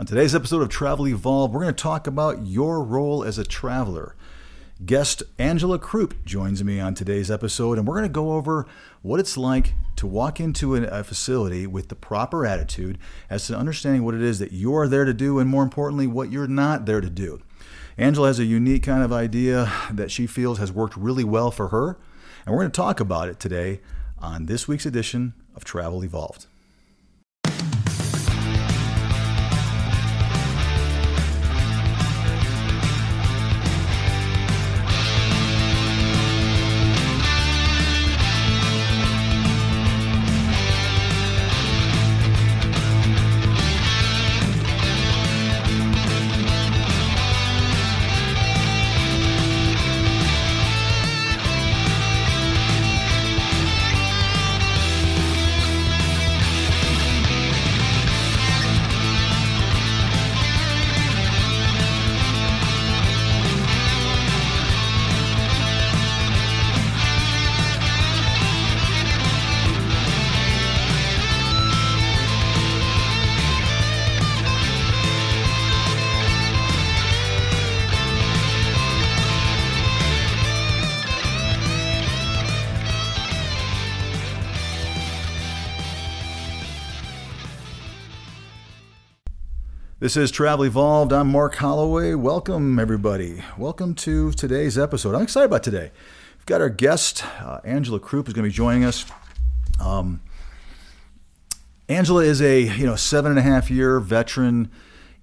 On today's episode of Travel Evolve, we're going to talk about your role as a traveler. Guest Angela Croup joins me on today's episode, and we're going to go over what it's like to walk into a facility with the proper attitude as to understanding what it is that you are there to do, and more importantly, what you're not there to do. Angela has a unique kind of idea that she feels has worked really well for her, and we're going to talk about it today on this week's edition of Travel Evolved. This is Travel Evolved. I'm Mark Holloway. Welcome, everybody. Welcome to today's episode. I'm excited about today. We've got our guest, uh, Angela Croup, is going to be joining us. Um, Angela is a you know seven and a half year veteran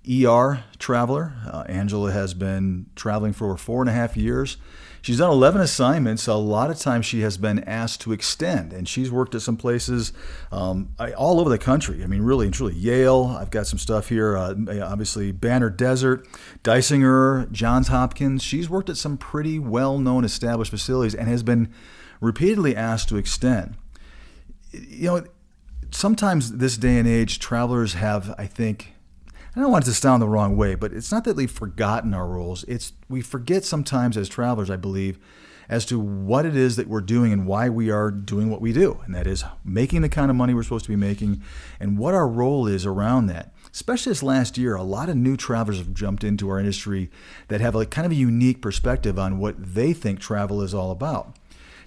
ER traveler. Uh, Angela has been traveling for over four and a half years. She's done 11 assignments. A lot of times she has been asked to extend, and she's worked at some places um, all over the country. I mean, really and truly. Yale, I've got some stuff here. Uh, obviously, Banner Desert, Geisinger, Johns Hopkins. She's worked at some pretty well known established facilities and has been repeatedly asked to extend. You know, sometimes this day and age, travelers have, I think, I don't want it to sound the wrong way, but it's not that we've forgotten our roles. It's we forget sometimes as travelers, I believe, as to what it is that we're doing and why we are doing what we do, and that is making the kind of money we're supposed to be making, and what our role is around that. Especially this last year, a lot of new travelers have jumped into our industry that have a kind of a unique perspective on what they think travel is all about.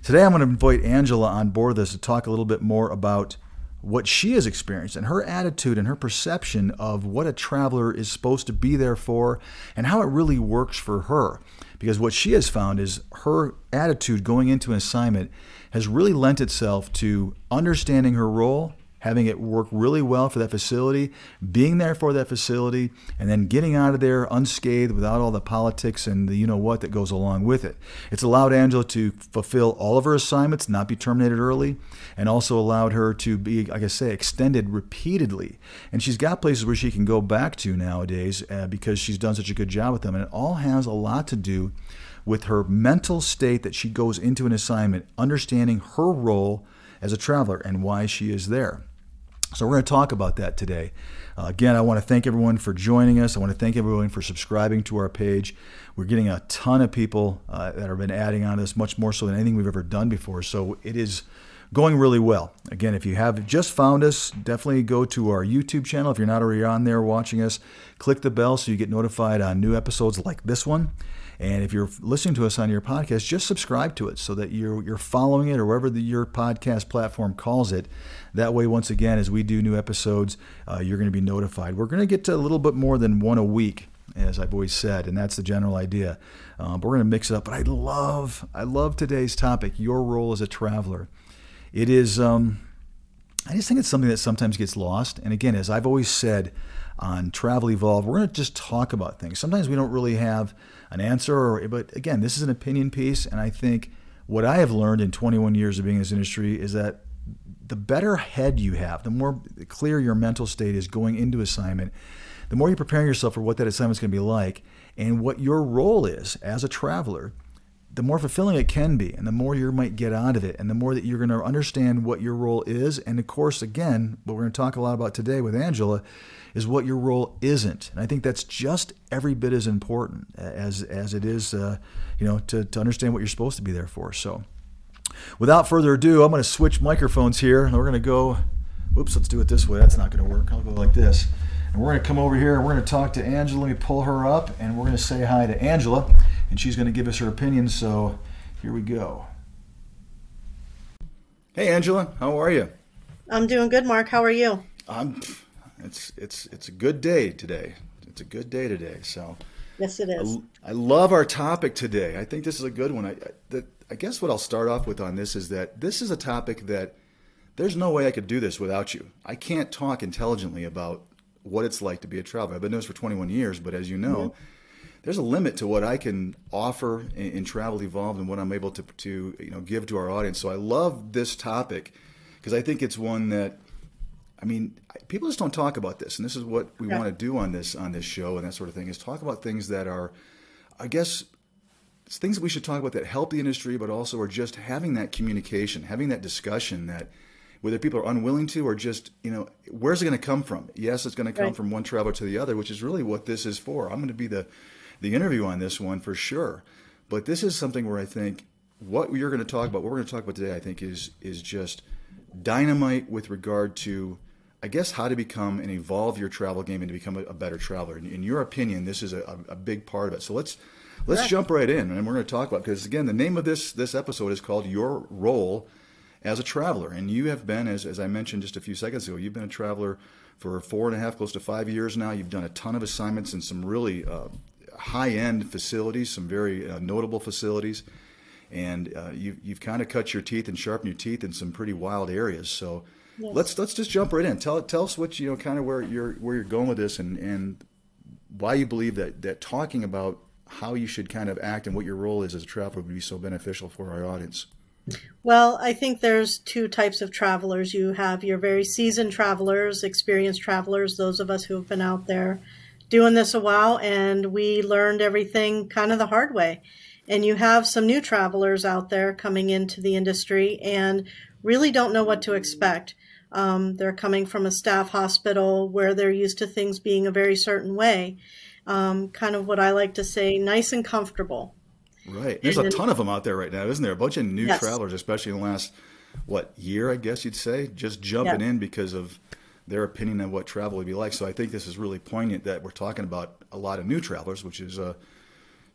Today, I'm going to invite Angela on board this to talk a little bit more about what she has experienced and her attitude and her perception of what a traveler is supposed to be there for and how it really works for her. Because what she has found is her attitude going into an assignment has really lent itself to understanding her role having it work really well for that facility, being there for that facility, and then getting out of there unscathed without all the politics and the you know what that goes along with it. It's allowed Angela to fulfill all of her assignments, not be terminated early, and also allowed her to be, like I say, extended repeatedly. And she's got places where she can go back to nowadays uh, because she's done such a good job with them. And it all has a lot to do with her mental state that she goes into an assignment, understanding her role as a traveler and why she is there. So we're going to talk about that today. Uh, again, I want to thank everyone for joining us. I want to thank everyone for subscribing to our page. We're getting a ton of people uh, that have been adding on to this, much more so than anything we've ever done before. So it is going really well. Again, if you have just found us, definitely go to our YouTube channel. If you're not already on there watching us, click the bell so you get notified on new episodes like this one. And if you're listening to us on your podcast, just subscribe to it so that you're you're following it or wherever the, your podcast platform calls it. That way, once again, as we do new episodes, uh, you're going to be notified. We're going to get to a little bit more than one a week, as I've always said, and that's the general idea. Uh, but we're going to mix it up. But I love I love today's topic: your role as a traveler. It is. Um, I just think it's something that sometimes gets lost. And again, as I've always said on Travel Evolve, we're going to just talk about things. Sometimes we don't really have an answer, or, but again, this is an opinion piece, and I think what I have learned in 21 years of being in this industry is that the better head you have, the more clear your mental state is going into assignment, the more you're preparing yourself for what that assignment is going to be like and what your role is as a traveler the more fulfilling it can be and the more you might get out of it and the more that you're going to understand what your role is. And of course again what we're going to talk a lot about today with angela is what your role isn't. And i think that's just every bit as important as as it is uh, you know to, to understand what you're supposed to be there for. So without further ado i'm going to switch microphones here and we're going to go oops let's do it this way. That's not going to work. I'll go like this. And we're going to come over here and we're going to talk to Angela. Let me pull her up and we're going to say hi to Angela and she's going to give us her opinion. So here we go. Hey, Angela, how are you? I'm doing good, Mark. How are you? I'm. It's it's it's a good day today. It's a good day today. So. Yes, it is. I, I love our topic today. I think this is a good one. I, I, I guess what I'll start off with on this is that this is a topic that there's no way I could do this without you. I can't talk intelligently about what it's like to be a traveler. I've been doing this for 21 years, but as you know, mm-hmm. There's a limit to what I can offer in, in, Travel Evolved and what I'm able to, to you know give to our audience. So I love this topic because I think it's one that I mean, people just don't talk about this, and this is what we yeah. want to do on this on this show and that sort of thing is talk about things that are, I guess, things that we should talk about that help the industry, but also are just having that communication, having that discussion that whether people are unwilling to or just you know where's it going to come from yes it's going to come right. from one traveler to the other which is really what this is for i'm going to be the the interview on this one for sure but this is something where i think what you're going to talk about what we're going to talk about today i think is is just dynamite with regard to I guess how to become and evolve your travel game and to become a, a better traveler. In, in, your opinion, this is a, a, big part of it. So let's let's jump right in, and we're going to talk about because again, the name of this this episode is called "Your Role as a Traveler," and you have been, as as I mentioned just a few seconds ago, you've been a traveler for four and a half, close to five years now. You've done a ton of assignments and some really uh, high end facilities, some very uh, notable facilities. And uh, you, you've kind of cut your teeth and sharpened your teeth in some pretty wild areas. So, Yes. Let's let's just jump right in. Tell tell us what you know, kind of where you're where you're going with this, and and why you believe that that talking about how you should kind of act and what your role is as a traveler would be so beneficial for our audience. Well, I think there's two types of travelers. You have your very seasoned travelers, experienced travelers, those of us who have been out there doing this a while, and we learned everything kind of the hard way. And you have some new travelers out there coming into the industry and really don't know what to expect. Um, they're coming from a staff hospital where they're used to things being a very certain way. Um, kind of what I like to say, nice and comfortable. Right. There's and, a ton of them out there right now, isn't there? A bunch of new yes. travelers, especially in the last, what, year, I guess you'd say, just jumping yeah. in because of their opinion of what travel would be like. So I think this is really poignant that we're talking about a lot of new travelers, which is uh,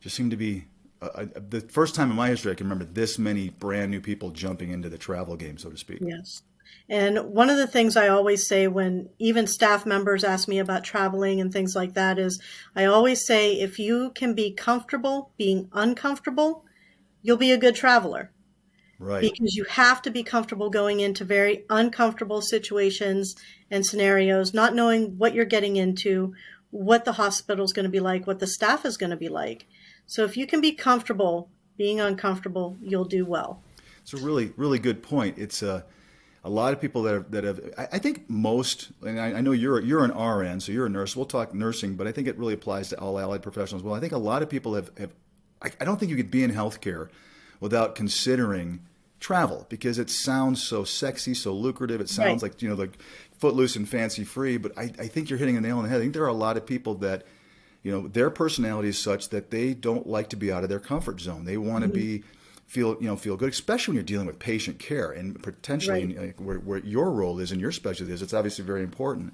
just seem to be uh, the first time in my history I can remember this many brand new people jumping into the travel game, so to speak. Yes. And one of the things I always say when even staff members ask me about traveling and things like that is I always say if you can be comfortable being uncomfortable, you'll be a good traveler. Right. Because you have to be comfortable going into very uncomfortable situations and scenarios, not knowing what you're getting into, what the hospital is going to be like, what the staff is going to be like. So if you can be comfortable being uncomfortable, you'll do well. It's a really, really good point. It's a uh a lot of people that have, that have I think most, and I, I, know you're you're an RN, so you're a nurse. We'll talk nursing, but I think it really applies to all allied professionals. Well, I think a lot of people have, have I, I don't think you could be in healthcare without considering travel because it sounds so sexy, so lucrative. It sounds right. like you know like footloose and fancy free. But I, I think you're hitting a nail on the head. I think there are a lot of people that you know their personality is such that they don't like to be out of their comfort zone. They want to mm-hmm. be feel you know feel good, especially when you're dealing with patient care and potentially right. where, where your role is and your specialty is. It's obviously very important.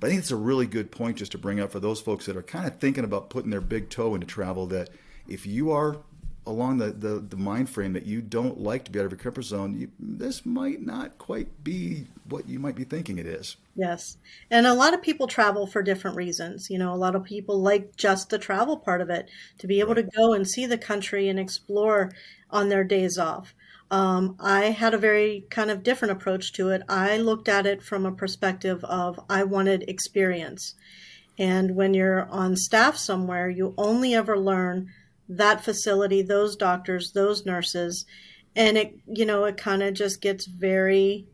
But I think it's a really good point just to bring up for those folks that are kind of thinking about putting their big toe into travel. That if you are along the, the, the mind frame that you don't like to be out of your comfort zone, you, this might not quite be what you might be thinking it is. Yes. And a lot of people travel for different reasons. You know, a lot of people like just the travel part of it, to be able right. to go and see the country and explore on their days off. Um, I had a very kind of different approach to it. I looked at it from a perspective of I wanted experience. And when you're on staff somewhere, you only ever learn that facility, those doctors, those nurses. And it, you know, it kind of just gets very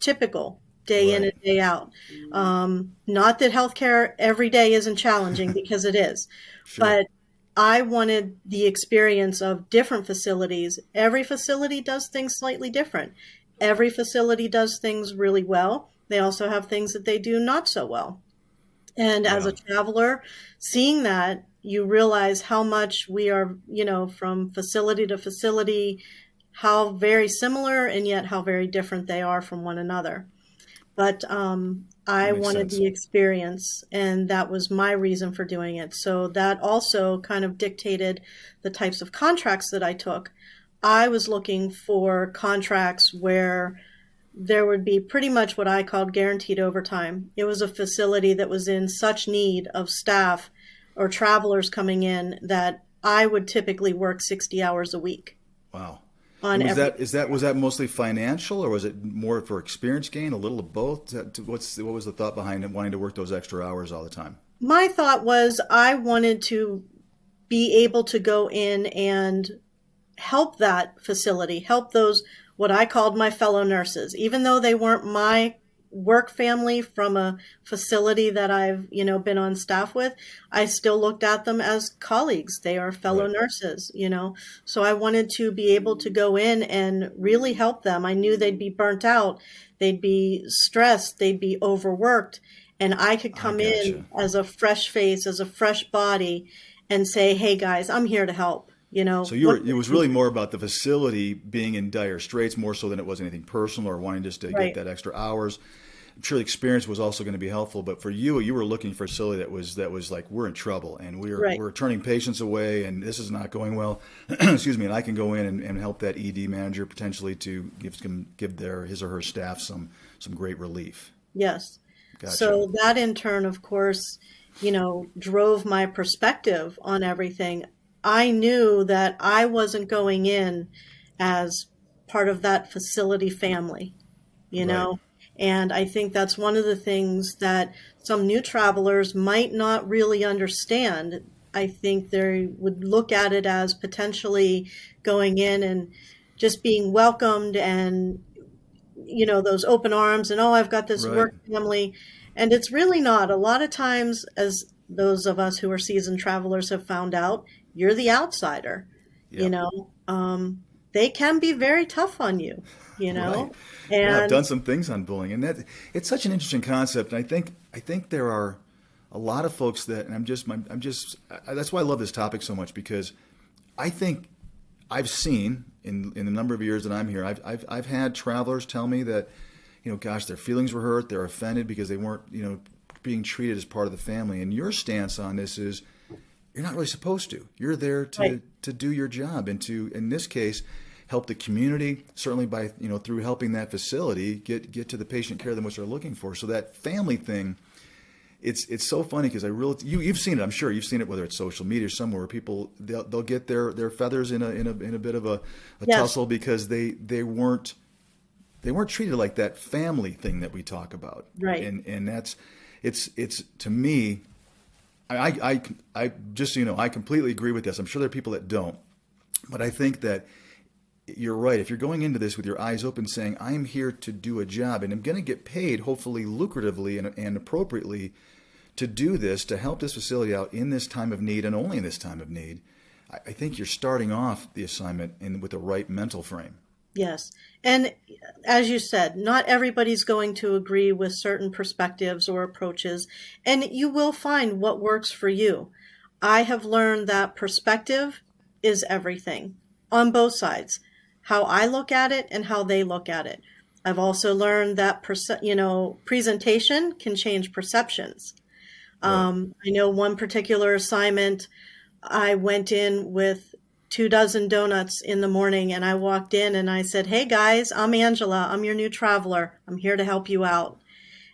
typical day right. in and day out. Um, not that healthcare every day isn't challenging because it is, sure. but I wanted the experience of different facilities. Every facility does things slightly different. Every facility does things really well. They also have things that they do not so well. And yeah. as a traveler, seeing that, you realize how much we are, you know, from facility to facility, how very similar and yet how very different they are from one another. But um, I wanted sense. the experience, and that was my reason for doing it. So that also kind of dictated the types of contracts that I took. I was looking for contracts where there would be pretty much what I called guaranteed overtime. It was a facility that was in such need of staff or travelers coming in that I would typically work 60 hours a week. Wow. On was every- that is that was that mostly financial or was it more for experience gain? A little of both. What's what was the thought behind wanting to work those extra hours all the time? My thought was I wanted to be able to go in and help that facility, help those what I called my fellow nurses, even though they weren't my work family from a facility that I've, you know, been on staff with, I still looked at them as colleagues. They are fellow right. nurses, you know. So I wanted to be able to go in and really help them. I knew they'd be burnt out, they'd be stressed, they'd be overworked, and I could come I in as a fresh face, as a fresh body and say, "Hey guys, I'm here to help." You know, so you were, it was really more about the facility being in dire straits more so than it was anything personal or wanting just to right. get that extra hours. I'm sure the experience was also going to be helpful, but for you, you were looking for a facility that was that was like we're in trouble and we're right. we're turning patients away and this is not going well. Excuse me, and I can go in and, and, help that ED manager potentially to give give their his or her staff some some great relief. Yes. Gotcha. So that in turn, of course, you know, drove my perspective on everything. I knew that I wasn't going in as part of that facility family, you right. know and I think that's one of the things that some new travelers might not really understand. I think they would look at it as potentially going in and just being welcomed and, you know, those open arms and, oh, I've got this right. work family. And it's really not. A lot of times, as those of us who are seasoned travelers have found out, you're the outsider. Yep. You know, um, they can be very tough on you you know. Right. And I've done some things on bullying, and that it's such an interesting concept. And I think I think there are a lot of folks that, and I'm just I'm just that's why I love this topic so much because I think I've seen in in the number of years that I'm here, I've I've I've had travelers tell me that, you know, gosh, their feelings were hurt, they're offended because they weren't, you know, being treated as part of the family. And your stance on this is you're not really supposed to. You're there to right. to do your job and to in this case help the community, certainly by you know through helping that facility get get to the patient care that which they're looking for. So that family thing, it's it's so funny because I really you you've seen it. I'm sure you've seen it whether it's social media or somewhere where people they'll, they'll get their their feathers in a in a in a bit of a, a yes. tussle because they they weren't they weren't treated like that family thing that we talk about. Right. And and that's it's it's to me. I, I, I just you know I completely agree with this. I'm sure there are people that don't, but I think that you're right. If you're going into this with your eyes open, saying, I'm here to do a job and I'm going to get paid, hopefully lucratively and, and, appropriately, to do this, to help this facility out in this time of need and only in this time of need, I, I think you're starting off the assignment in, with the right mental frame. Yes. And as you said, not everybody's going to agree with certain perspectives or approaches, and you will find what works for you. I have learned that perspective is everything on both sides how I look at it and how they look at it. I've also learned that perce- you know presentation can change perceptions. Right. Um, I know one particular assignment, I went in with two dozen donuts in the morning, and I walked in and I said, "Hey guys, I'm Angela. I'm your new traveler. I'm here to help you out."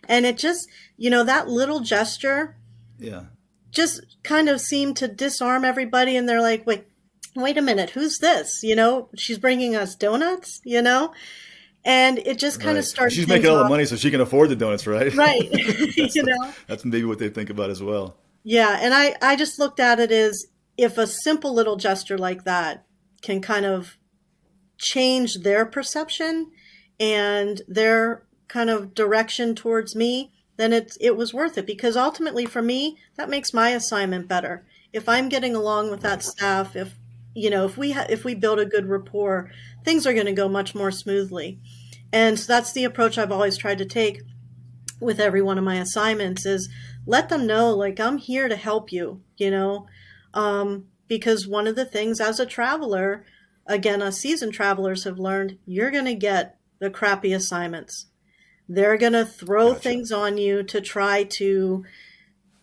And it just, you know, that little gesture, yeah, just kind of seemed to disarm everybody, and they're like, "Wait, wait a minute, who's this? You know, she's bringing us donuts, you know? And it just kind right. of starts. She's making all the money so she can afford the donuts, right? Right. you know? That's maybe what they think about as well. Yeah. And I, I just looked at it as if a simple little gesture like that can kind of change their perception and their kind of direction towards me, then it's it was worth it. Because ultimately for me that makes my assignment better. If I'm getting along with that staff, if you know if we ha- if we build a good rapport things are going to go much more smoothly. And so that's the approach i've always tried to take with every one of my assignments is let them know like i'm here to help you you know um, because one of the things as a traveler again us seasoned travelers have learned you're going to get the crappy assignments They're going to throw gotcha. things on you to try to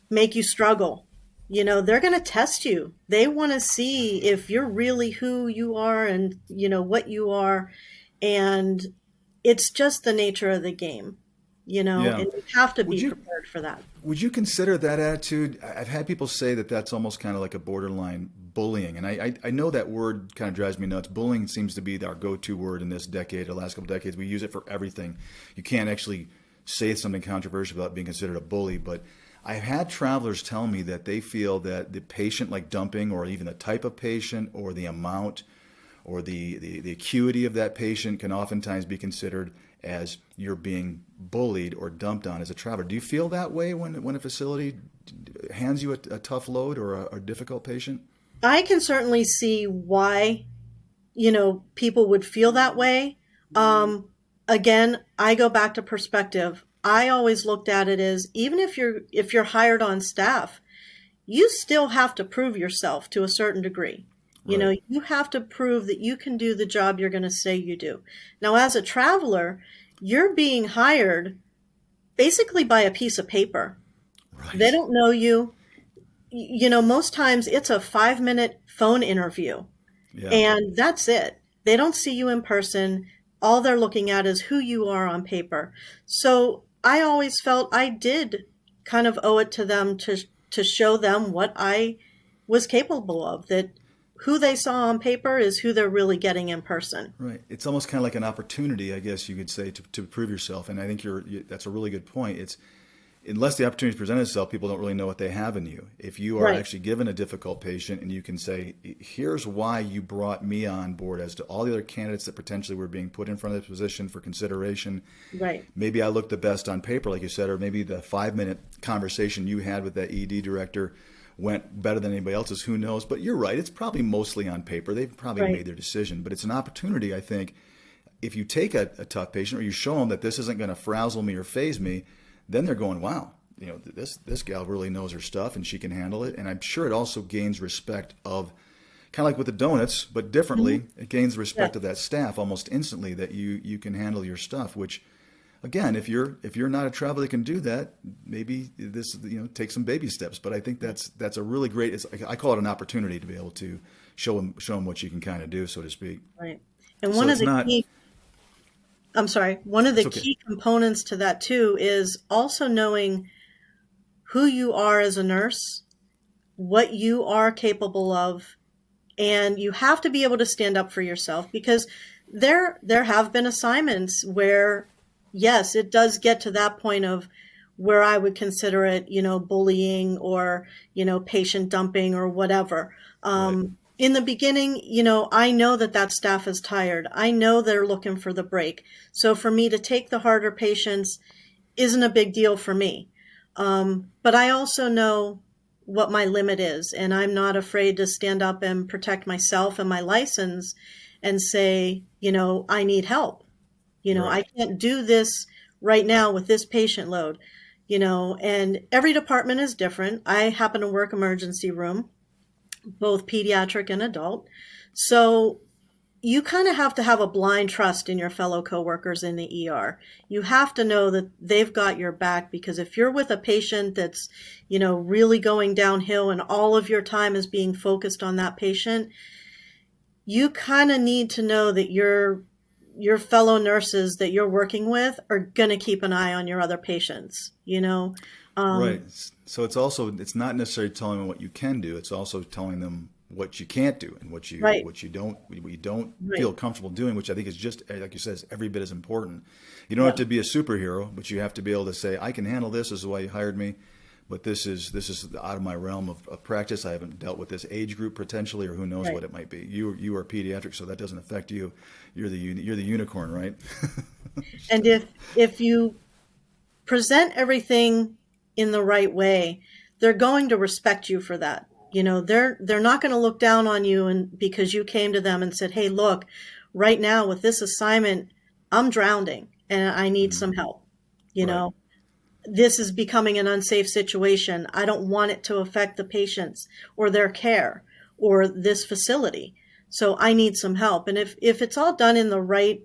make you struggle. You know, they're going to test you. They want to see if you're really who you are and, you know, what you are. And it's just the nature of the game, you know, yeah. and you have to be you, prepared for that. Would you consider that attitude? I've had people say that that's almost kind of like a borderline bullying. And I, I, I, know that word kind of drives me nuts. Bullying seems to be our go-to word in this decade, the last couple decades. We use it for everything. You can't actually say something controversial without being considered a bully. But I've had travelers tell me that they feel that the patient, like dumping, or even the type of patient, or the amount, or the, the, the acuity of that patient can oftentimes be considered as you're being bullied or dumped on as a traveler. Do you feel that way when, when a facility hands you a, a tough load or a, a difficult patient? I can certainly see why, you know, people would feel that way. Um, again, I go back to perspective. I always looked at it as even if you're if you're hired on staff, you still have to prove yourself to a certain degree. You know, you have to prove that you can do the job you're going to say you do. Now, as a traveler, you're being hired basically by a piece of paper. Right. They don't know you you know, most times it's a five minute phone interview yeah. and that's it. They don't see you in person. All they're looking at is who you are on paper. So I always felt I did kind of owe it to them to, to show them what I was capable of, that who they saw on paper is who they're really getting in person. Right. It's almost kind of like an opportunity, I guess you could say, to, to prove yourself. And I think you're, you, that's a really good point. It's, unless the opportunity presents itself, people don't really know what they have in you. If you are right. actually given a difficult patient and you can say, here's why you brought me on board as to all the other candidates that potentially were being put in front of this position for consideration. Right. Maybe I looked the best on paper, like you said, or maybe the five minute conversation you had with that ED director went better than anybody else's. Who knows? But you're right. It's probably mostly on paper. They've probably right. made their decision, but it's an opportunity, I think. If you take a, a tough patient or you show them that this isn't going to frazzle me or phase me, then they're going, wow, you know, this this gal really knows her stuff and she can handle it. And I'm sure it also gains respect of kind of like with the donuts, but differently. Mm-hmm. It gains respect yeah. of that staff almost instantly that you you can handle your stuff. Which, again, if you're if you're not a traveler that can do that, maybe this you know take some baby steps. But I think that's that's a really great. I call it an opportunity to be able to show them show them what you can kind of do, so to speak. Right. And one so of the not, key I'm sorry. One of the okay. key components to that too is also knowing who you are as a nurse, what you are capable of, and you have to be able to stand up for yourself because there there have been assignments where yes, it does get to that point of where I would consider it, you know, bullying or, you know, patient dumping or whatever. Um, right in the beginning, you know, I know that that staff is tired. I know they're looking for the break. So for me to take the harder patients isn't a big deal for me. Um, but I also know what my limit is, and I'm not afraid to stand up and protect myself and my license and say, you know, I need help. You know, right. I can't do this right now with this patient load, you know, and every department is different. I happen to work emergency room both pediatric and adult. So you kind of have to have a blind trust in your fellow coworkers in the ER. You have to know that they've got your back because if you're with a patient that's, you know, really going downhill and all of your time is being focused on that patient, you kind of need to know that your your fellow nurses that you're working with are going to keep an eye on your other patients, you know. Um, right. So it's also it's not necessarily telling them what you can do. It's also telling them what you can't do and what you right. what you don't what you don't right. feel comfortable doing, which I think is just like you said, every bit as important. You don't yeah. have to be a superhero, but you have to be able to say, I can handle this. This is why you hired me. But this is this is out of my realm of, of practice. I haven't dealt with this age group potentially, or who knows right. what it might be. You you are pediatric, so that doesn't affect you. You're the you're the unicorn, right? and if if you present everything in the right way, they're going to respect you for that. You know, they're they're not going to look down on you and because you came to them and said, "Hey, look, right now with this assignment, I'm drowning and I need mm-hmm. some help." You right. know, this is becoming an unsafe situation. I don't want it to affect the patients or their care or this facility. So I need some help. And if if it's all done in the right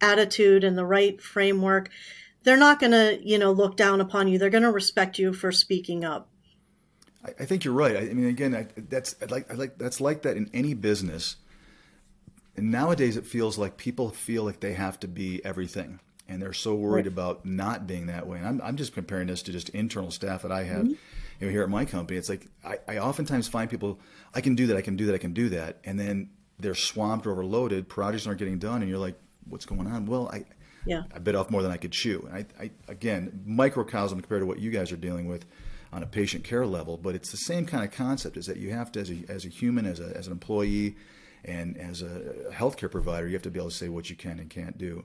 attitude and the right framework, they're not going to, you know, look down upon you. They're going to respect you for speaking up. I, think you're right. I, I mean, again, I, that's I like I like that's like that in any business. And nowadays, it feels like people feel like they have to be everything, and they're so worried right. about not being that way. And I'm I'm just comparing this to just internal staff that I have. Mm-hmm. You know, here at my company, it's like I, I oftentimes find people, I can do that, I can do that, I can do that, and then they're swamped or overloaded. Projects aren't getting done, and you're like, what's going on? Well, I yeah. I bit off more than I could chew. And I, I again, microcosm compared to what you guys are dealing with on a patient care level, but it's the same kind of concept is that you have to, as a, as a human, as, a, as an employee, and as a healthcare provider, you have to be able to say what you can and can't do.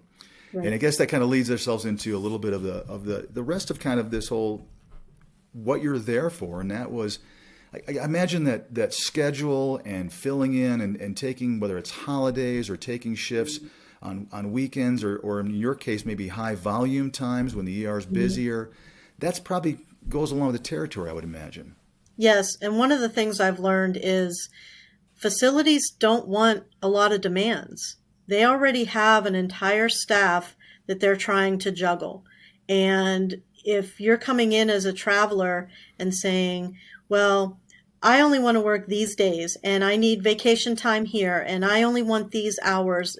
Right. And I guess that kind of leads ourselves into a little bit of the of the the rest of kind of this whole what you're there for, and that was. I, I imagine that that schedule and filling in and, and taking whether it's holidays or taking shifts mm-hmm on, on weekends or, or in your case, maybe high volume times when the ER is mm-hmm. busier. Mm-hmm. That's probably goes along with the territory, I would imagine. Yes. And one of the things I've learned is facilities don't want a lot of demands. They already have an entire staff that they're trying to juggle. And if you're coming in as a traveler and saying, well, I only want to work these days and I need vacation time here and I only want these hours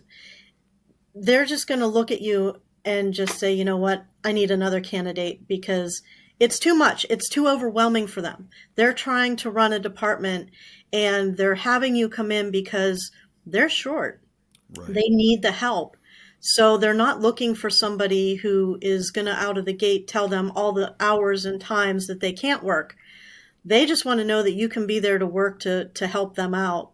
they're just going to look at you and just say, you know what, I need another candidate because it's too much. It's too overwhelming for them. They're trying to run a department and they're having you come in because they're short. Right. They need the help. So they're not looking for somebody who is going to out of the gate tell them all the hours and times that they can't work. They just want to know that you can be there to work to to help them out.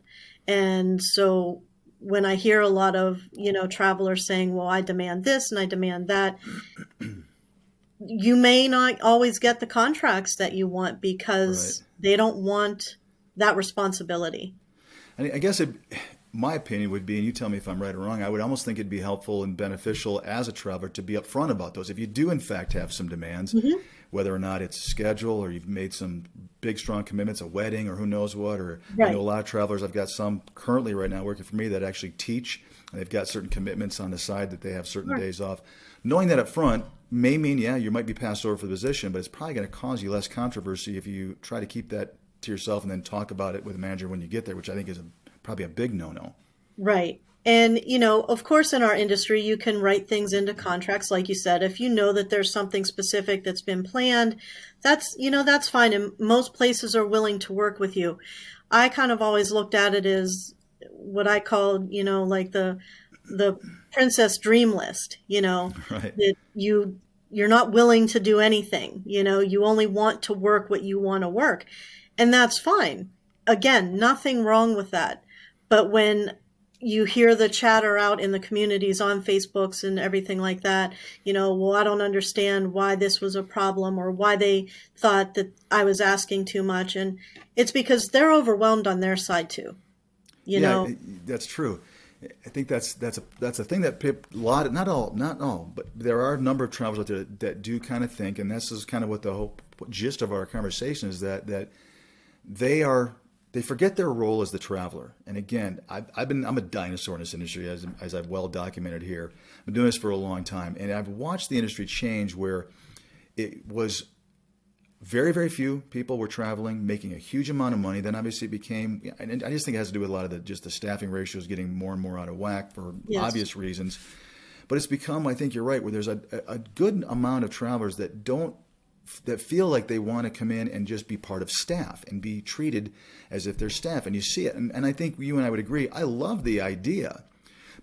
And so when I hear a lot of, you know, travelers saying, well, I demand this and I demand that, you may not always get the contracts that you want because right. they don't want that responsibility. I guess it, my opinion would be, and you tell me if I'm right or wrong, I would almost think it'd be helpful and beneficial as a traveler to be upfront about those. If you do, in fact, have some demands, mm-hmm whether or not it's a schedule or you've made some big strong commitments, a wedding or who knows what. Or right. I know a lot of travelers. I've got some currently right now working for me that actually teach. And they've got certain commitments on the side that they have certain sure. days off. Knowing that up front may mean, yeah, you might be passed over for the position, but it's probably going to cause you less controversy if you try to keep that to yourself and then talk about it with the manager when you get there, which I think is a, probably a big no-no. Right. And, you know, of course, in our industry, you can write things into contracts, like you said. If you know that there's something specific that's been planned, that's, you know, that's fine. And most places are willing to work with you. I kind of always looked at it as what I called, you know, like the, the princess dream list, you know, right. that you, you're not willing to do anything. You know, you only want to work what you want to work. And that's fine. Again, nothing wrong with that. But when you hear the chatter out in the communities on Facebooks and everything like that. You know, well, I don't understand why this was a problem or why they thought that I was asking too much. And it's because they're overwhelmed on their side too. You yeah, know, that's true. I think that's that's a that's a thing that a lot not all not all but there are a number of travelers out there that do kind of think and this is kind of what the whole gist of our conversation is that that they are they forget their role as the traveler. And again, I've, I've, been I'm a dinosaur in this industry, as, as I've well documented here. I've been doing this for a long time, and I've watched the industry change where it was very very few people were traveling, making a huge amount of money. Then obviously it became, and I just think it has to do with a lot of the just the staffing ratios getting more and more out of whack for yes. obvious reasons. But it's become, I think you're right, where there's a, a good amount of travelers that don't that feel like they want to come in and just be part of staff and be treated as if they're staff. And you see it. And, and I think you and I would agree. I love the idea.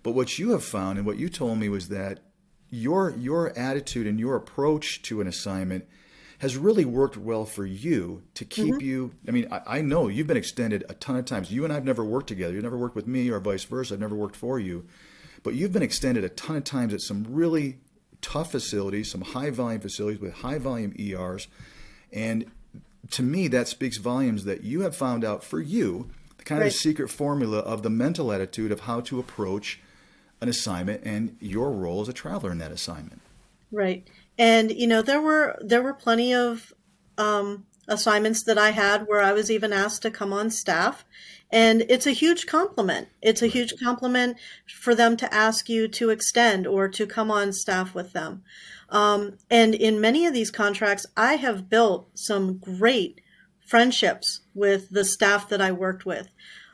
But what you have found and what you told me was that your your attitude and your approach to an assignment has really worked well for you to keep mm-hmm. you. I mean, I, I, know you've been extended a ton of times. You and I've never worked together. You've never worked with me or vice versa. I've never worked for you. But you've been extended a ton of times at some really tough facilities, some high volume facilities with high volume ERs. And to me, that speaks volumes that you have found out for you the kind right. of secret formula of the mental attitude of how to approach an assignment and your role as a traveler in that assignment. Right. And you know there were there were plenty of um, assignments that I had where I was even asked to come on staff. And it's a huge compliment. It's a huge compliment for them to ask you to extend or to come on staff with them. Um, and in many of these contracts, I have built some great friendships with the staff that I worked with,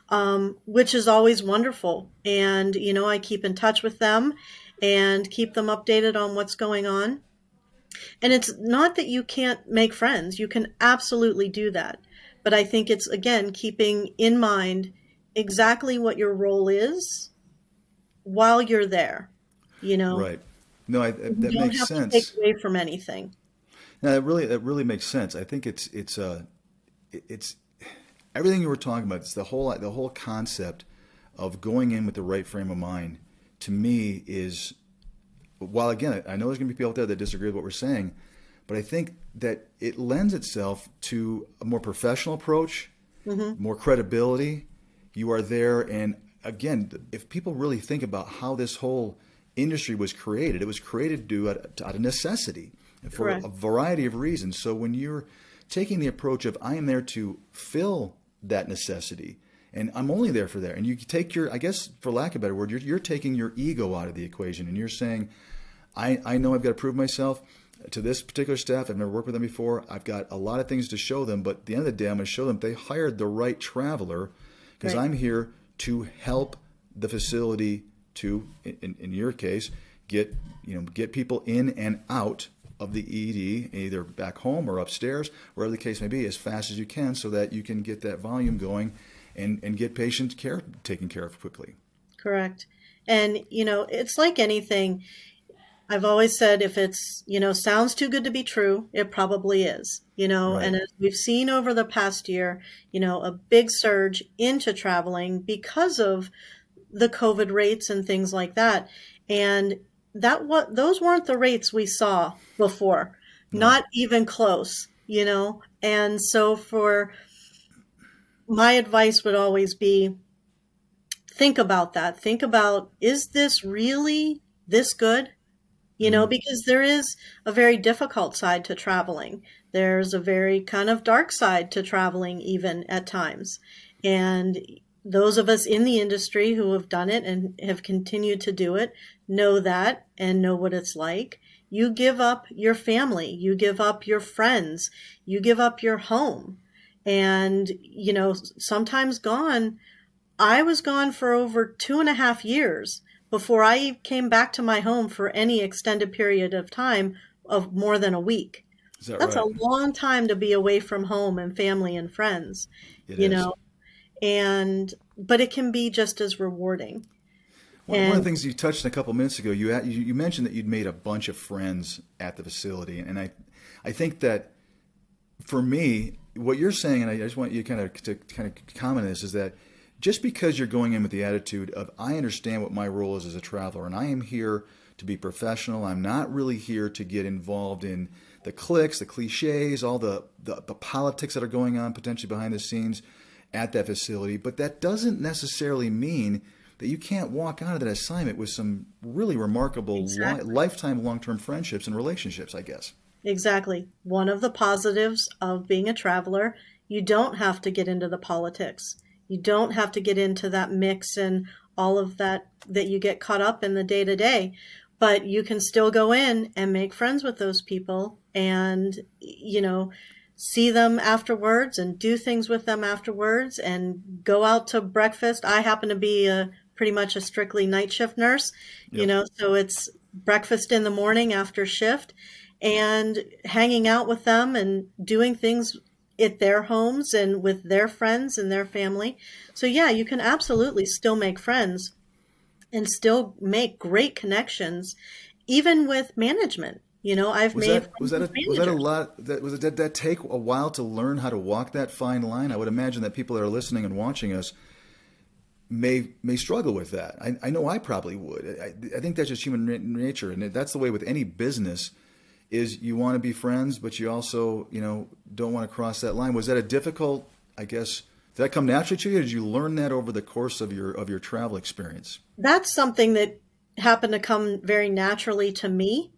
um, which is always wonderful. And, you know, I keep in touch with them and keep them updated on what's going on. And it's not that you can't make friends, you can absolutely do that. But I think it's, again, keeping in mind exactly what your role is while you're there, you know? Right. No, I, that you don't makes have sense. to take away from anything. No, that really that really makes sense. I think it's it's uh it's everything you were talking about. It's the whole the whole concept of going in with the right frame of mind. To me, is while again I know there's going to be people out there that disagree with what we're saying, but I think that it lends itself to a more professional approach, mm-hmm. more credibility. You are there, and again, if people really think about how this whole industry was created, it was created due out, out of necessity for Correct. a variety of reasons. So when you're taking the approach of I am there to fill that necessity, and I'm only there for that, and you take your, I guess, for lack of a better word, you're, you're taking your ego out of the equation, and you're saying, I, I know I've got to prove myself to this particular staff. I've never worked with them before. I've got a lot of things to show them, but at the end of the day, I'm going to show them they hired the right traveler because right. I'm here to help the facility to, in, in your case, get you know get people in and out of the ED, either back home or upstairs, wherever the case may be, as fast as you can, so that you can get that volume going and and get patient care taken care of quickly. Correct. And you know, it's like anything. I've always said if it's, you know, sounds too good to be true, it probably is, you know, right. and as we've seen over the past year, you know, a big surge into traveling because of the COVID rates and things like that. And that what those weren't the rates we saw before, no. not even close, you know. And so for my advice would always be think about that. Think about is this really this good? You know, mm-hmm. because there is a very difficult side to traveling. There's a very kind of dark side to traveling, even at times. And those of us in the industry who have done it and have continued to do it know that and know what it's like. You give up your family, you give up your friends, you give up your home. And, you know, sometimes gone. I was gone for over two and a half years before I came back to my home for any extended period of time of more than a week. That That's right? a long time to be away from home and family and friends. It you is. know, and but it can be just as rewarding. One, and, one of the things you touched on a couple minutes ago, you, you you mentioned that you'd made a bunch of friends at the facility, and I I think that for me, what you're saying, and I just want you kind of to kind of comment on this, is that just because you're going in with the attitude of I understand what my role is as a traveler, and I am here to be professional. I'm not really here to get involved in the clicks, the cliches, all the, the, the politics that are going on potentially behind the scenes at that facility, but that doesn't necessarily mean that you can't walk out of that assignment with some really remarkable exactly. li- lifetime long term friendships and relationships, I guess. Exactly. One of the positives of being a traveler, you don't have to get into the politics. You don't have to get into that mix and all of that that you get caught up in the day to day. But you can still go in and make friends with those people and, you know, see them afterwards and do things with them afterwards and go out to breakfast. I happen to be a pretty much a strictly night shift nurse, yep. you know, so it's breakfast in the morning after shift and hanging out with them and doing things at their homes and with their friends and their family. So yeah, you can absolutely still make friends and still make great connections even with management you know, I've was made that, was that a, was that a lot? That was it, did that take a while to learn how to walk that fine line? I would imagine that people that are listening and watching us may may struggle with that. I, I know I probably would. I, I think that's just human nature, and that's the way with any business. Is you want to be friends, but you also you know don't want to cross that line. Was that a difficult? I guess did that come naturally to you? did you learn that over the course of your of your travel experience? That's something that happened to come very naturally to me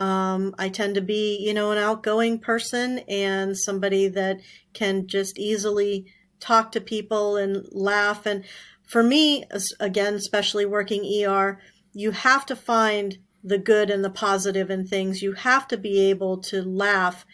Um, I tend to be, you know, an outgoing person and somebody that can just easily talk to people and laugh. And for me, again, especially working ER, you have to find the good and the positive in things. You have to be able to laugh.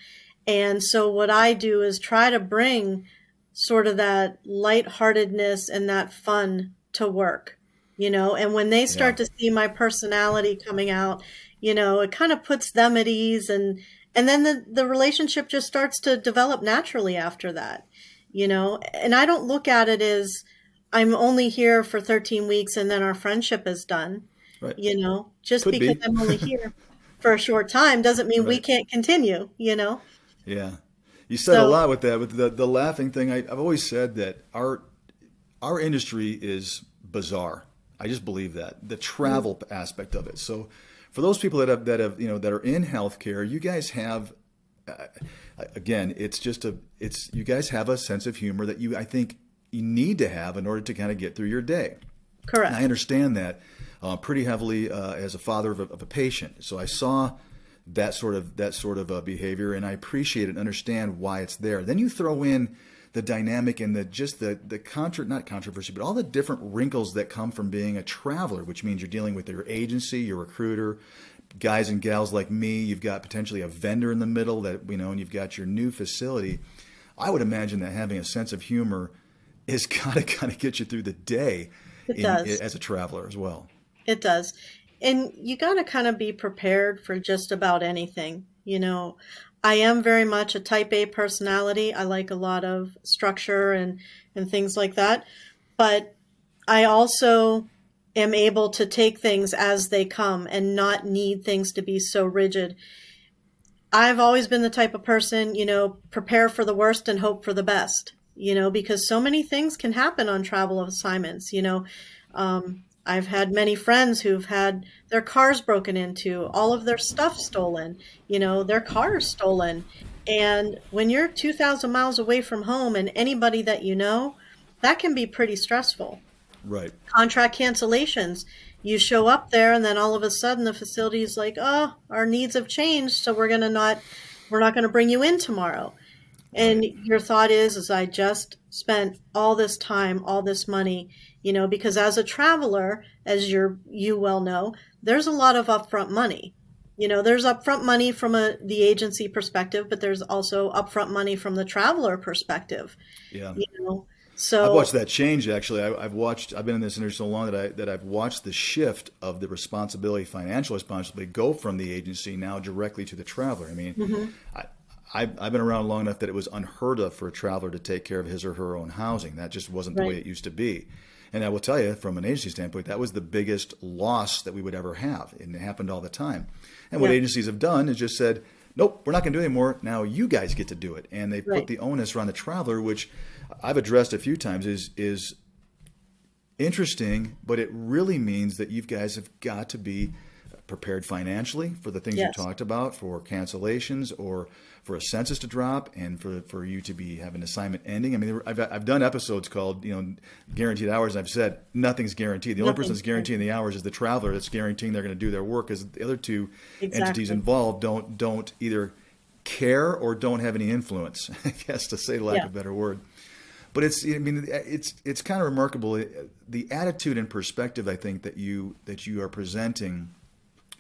And so what I do is try to bring sort of that lightheartedness and that fun to work, you know, and when they start yeah. to see my personality coming out, you know, it kind of puts them at ease and and then the, the relationship just starts to develop naturally after that, you know, and I don't look at it as I'm only here for 13 weeks and then our friendship is done. Right. You know, just Could because be. I'm only here for a short time doesn't mean right. we can't continue, you know? Yeah. You said so, a lot with that, with the, the laughing thing. I, I've always said that our our industry is bizarre. I just believe that the travel mm-hmm. aspect of it. So, for those people that have that have you know that are in healthcare, you guys have. Uh, again, it's just a it's you guys have a sense of humor that you I think you need to have in order to kind of get through your day. Correct. And I understand that uh, pretty heavily uh, as a father of a, of a, patient. So I saw that sort of that sort of uh, behavior, and I appreciate and understand why it's there. Then you throw in the dynamic and the just the the contra not controversy, but all the different wrinkles that come from being a traveler, which means you're dealing with your agency, your recruiter, guys and gals like me. You've got potentially a vendor in the middle that you know, and you've got your new facility. I would imagine that having a sense of humor is got to kind of get you through the day in, as a traveler as well. It does. And you got to kind of be prepared for just about anything. You know, I am very much a type A personality. I like a lot of structure and, and things like that. But I also am able to take things as they come and not need things to be so rigid. I've always been the type of person, you know, prepare for the worst and hope for the best, you know, because so many things can happen on travel assignments, you know. Um, I've had many friends who've had their cars broken into, all of their stuff stolen, you know, their cars stolen. And when you're 2,000 miles away from home and anybody that you know, that can be pretty stressful. Right. Contract cancellations. You show up there and then all of a sudden the facility is like, "Oh, our needs have changed, so we're going to not we're not going to bring you in tomorrow." And your thought is is I just spent all this time, all this money you know, because as a traveler, as you're, you well know, there's a lot of upfront money. You know, there's upfront money from a, the agency perspective, but there's also upfront money from the traveler perspective. Yeah. You know, so I've watched that change. Actually, I, have watched. I've been in this industry so long that I that I've watched the shift of the responsibility, financial responsibility, go from the agency now directly to the traveler. I mean, mm-hmm. I, I've, I've been around long enough that it was unheard of for a traveler to take care of his or her own housing. That just wasn't the way it used to be. And I will tell you, from an agency standpoint, that was the biggest loss that we would ever have. And it happened all the time. And what yeah. agencies have done is just said, nope, we're not going to do it anymore. Now you guys get to do it. And they right. put the onus around the traveler, which I've addressed a few times, is is interesting, but it really means that you guys have got to be prepared financially for the things yes. you talked about, for cancellations or for a census to drop and for for you to be have an assignment ending. I mean, I've I've done episodes called you know guaranteed hours. And I've said nothing's guaranteed. The only person that's guaranteeing the hours is the traveler that's guaranteeing they're going to do their work. Because the other two exactly. entities involved don't don't either care or don't have any influence. I guess to say lack yeah. of a better word. But it's I mean it's it's kind of remarkable the attitude and perspective I think that you that you are presenting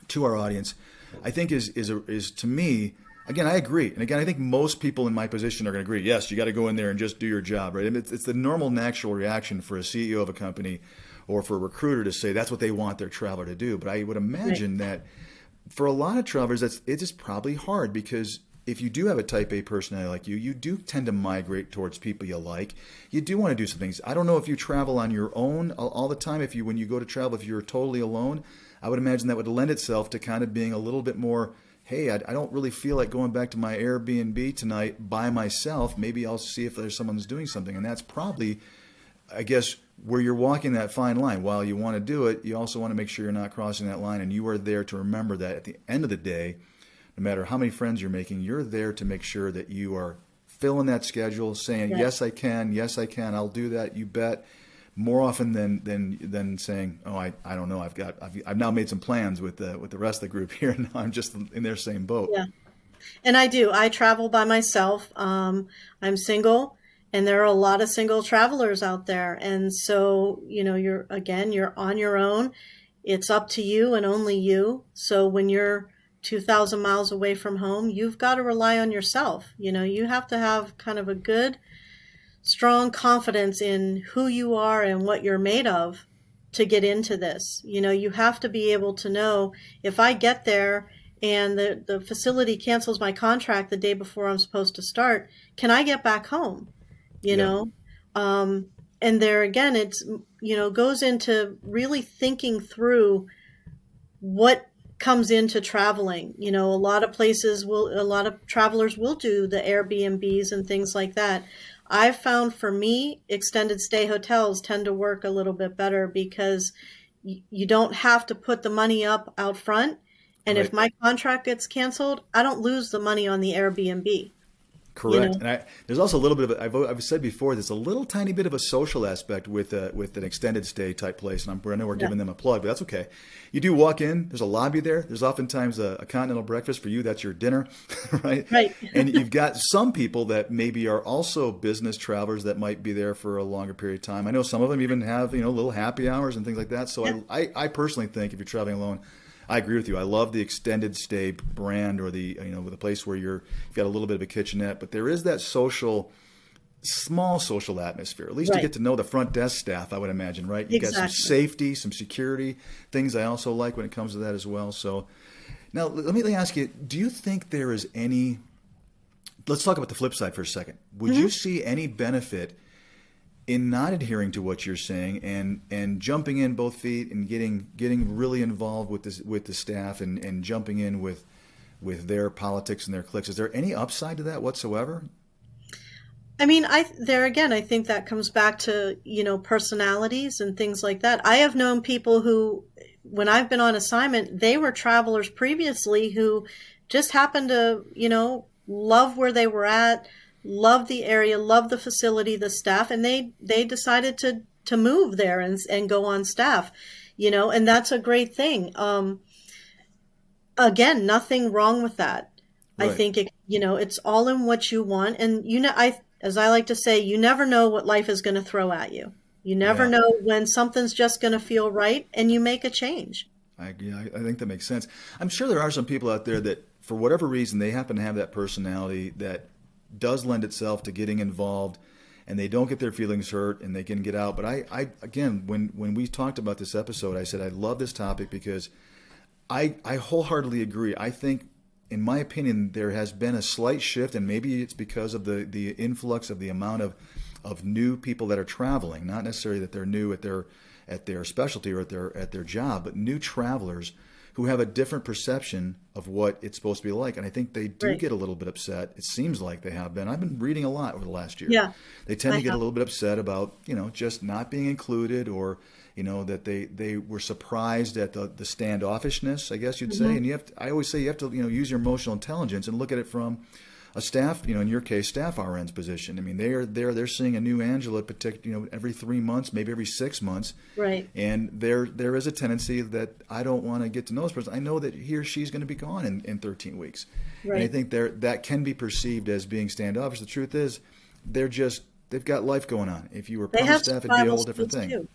to our audience. I think is is a, is to me again, I agree. And again, I think most people in my position are going to agree. Yes, you got to go in there and just do your job, right? I mean, it's, it's, the normal, natural reaction for a CEO of a company or for a recruiter to say that's what they want their traveler to do. But I would imagine right. that for a lot of travelers, that's it is probably hard because if you do have a type A personality like you, you do tend to migrate towards people you like. You do want to do some things. I don't know if you travel on your own all, all the time. If you, when you go to travel, if you're totally alone, I would imagine that would lend itself to kind of being a little bit more hey, I, I, don't really feel like going back to my Airbnb tonight by myself. Maybe I'll see if there's someone who's doing something. And that's probably, I guess, where you're walking that fine line. While you want to do it, you also want to make sure you're not crossing that line. And you are there to remember that at the end of the day, no matter how many friends you're making, you're there to make sure that you are filling that schedule, saying, yes, I can, yes, I can, I'll do that, you bet. More often than than than saying, "Oh, I, I don't know. I've got I've, I've now made some plans with the with the rest of the group here, and now I'm just in their same boat." Yeah, and I do. I travel by myself. Um, I'm single, and there are a lot of single travelers out there, and so you know, you're again, you're on your own. It's up to you and only you. So when you're 2,000 miles away from home, you've got to rely on yourself. You know, you have to have kind of a good strong confidence in who you are and what you're made of to get into this. You know, you have to be able to know if I get there and the, the facility cancels my contract the day before I'm supposed to start, can I get back home? You yeah. know? Um, and there again, it's, you know, goes into really thinking through what comes into traveling. You know, a lot of places will, a lot of travelers will do the Airbnbs and things like that. I've found for me, extended stay hotels tend to work a little bit better because y- you don't have to put the money up out front. And right. if my contract gets canceled, I don't lose the money on the Airbnb. Correct. You know? And I, there's also a little bit of, I've, I've said before, there's a little tiny bit of a social aspect with a, with an extended stay type place. And I'm, I know we're yeah. giving them a plug, but that's okay. You do walk in, there's a lobby there. There's oftentimes a, a continental breakfast for you. That's your dinner, right? Right. and you've got some people that maybe are also business travelers that might be there for a longer period of time. I know some of them even have, you know, little happy hours and things like that. So yeah. I, I, I personally think if you're traveling alone, I agree with you. I love the extended stay brand or the you know the place where you're you've got a little bit of a kitchenette, but there is that social small social atmosphere. At least right. you get to know the front desk staff, I would imagine, right? You exactly. got some safety, some security, things I also like when it comes to that as well. So now let me ask you, do you think there is any let's talk about the flip side for a second. Would mm-hmm. you see any benefit in not adhering to what you're saying and and jumping in both feet and getting getting really involved with this with the staff and and jumping in with with their politics and their cliques is there any upside to that whatsoever I mean, I there again, I think that comes back to you know personalities and things like that. I have known people who, when I've been on assignment, they were travelers previously who just happened to you know love where they were at, loved the area, loved the facility, the staff, and they they decided to to move there and and go on staff, you know, and that's a great thing. Um, again, nothing wrong with that. Right. I think it, you know, it's all in what you want, and you know, I as I like to say, you never know what life is going to throw at you. You never yeah. know when something's just going to feel right, and you make a change. I, yeah, I think that makes sense. I'm sure there are some people out there that, for whatever reason, they happen to have that personality that does lend itself to getting involved and they don't get their feelings hurt and they can get out. But I, I again, when, when we talked about this episode, I said I love this topic because I, I wholeheartedly agree. I think, in my opinion, there has been a slight shift, and maybe it's because of the, the influx of the amount of, of new people that are traveling. Not necessarily that they're new at their at their specialty or at their at their job, but new travelers who have a different perception of what it's supposed to be like. And I think they do right. get a little bit upset. It seems like they have been. I've been reading a lot over the last year. Yeah. They tend I to get have. a little bit upset about, you know, just not being included or, you know, that they, they were surprised at the, the standoffishness, I guess you'd mm-hmm. say. And you have to, I always say you have to, you know, use your emotional intelligence and look at it from a staff, you know, in your case, staff RN's position. I mean, they are there. They're seeing a new Angela, you know, every three months, maybe every six months. Right. And there, there is a tendency that I don't want to get to know this person. I know that he or she's going to be gone in, in 13 weeks. Right. And I think there that can be perceived as being standoffish. The truth is, they're just they've got life going on. If you were permanent staff, it'd be a whole different thing. Too.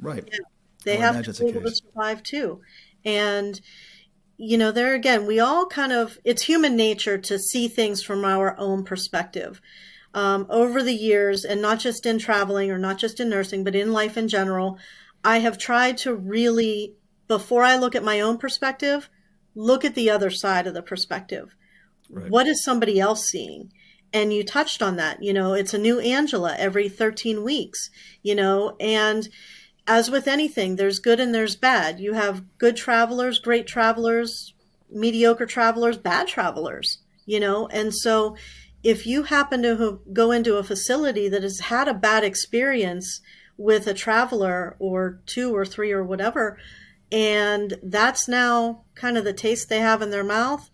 Right. Yeah. Oh, they have to be able to survive too, and you know, there again, we all kind of, it's human nature to see things from our own perspective. Um, over the years, and not just in traveling or not just in nursing, but in life in general, I have tried to really, before I look at my own perspective, look at the other side of the perspective. Right. What is somebody else seeing? And you touched on that. You know, it's a new Angela every 13 weeks, you know, and as with anything, there's good and there's bad. You have good travelers, great travelers, mediocre travelers, bad travelers, you know? And so if you happen to go into a facility that has had a bad experience with a traveler or two or three or whatever, and that's now kind of the taste they have in their mouth,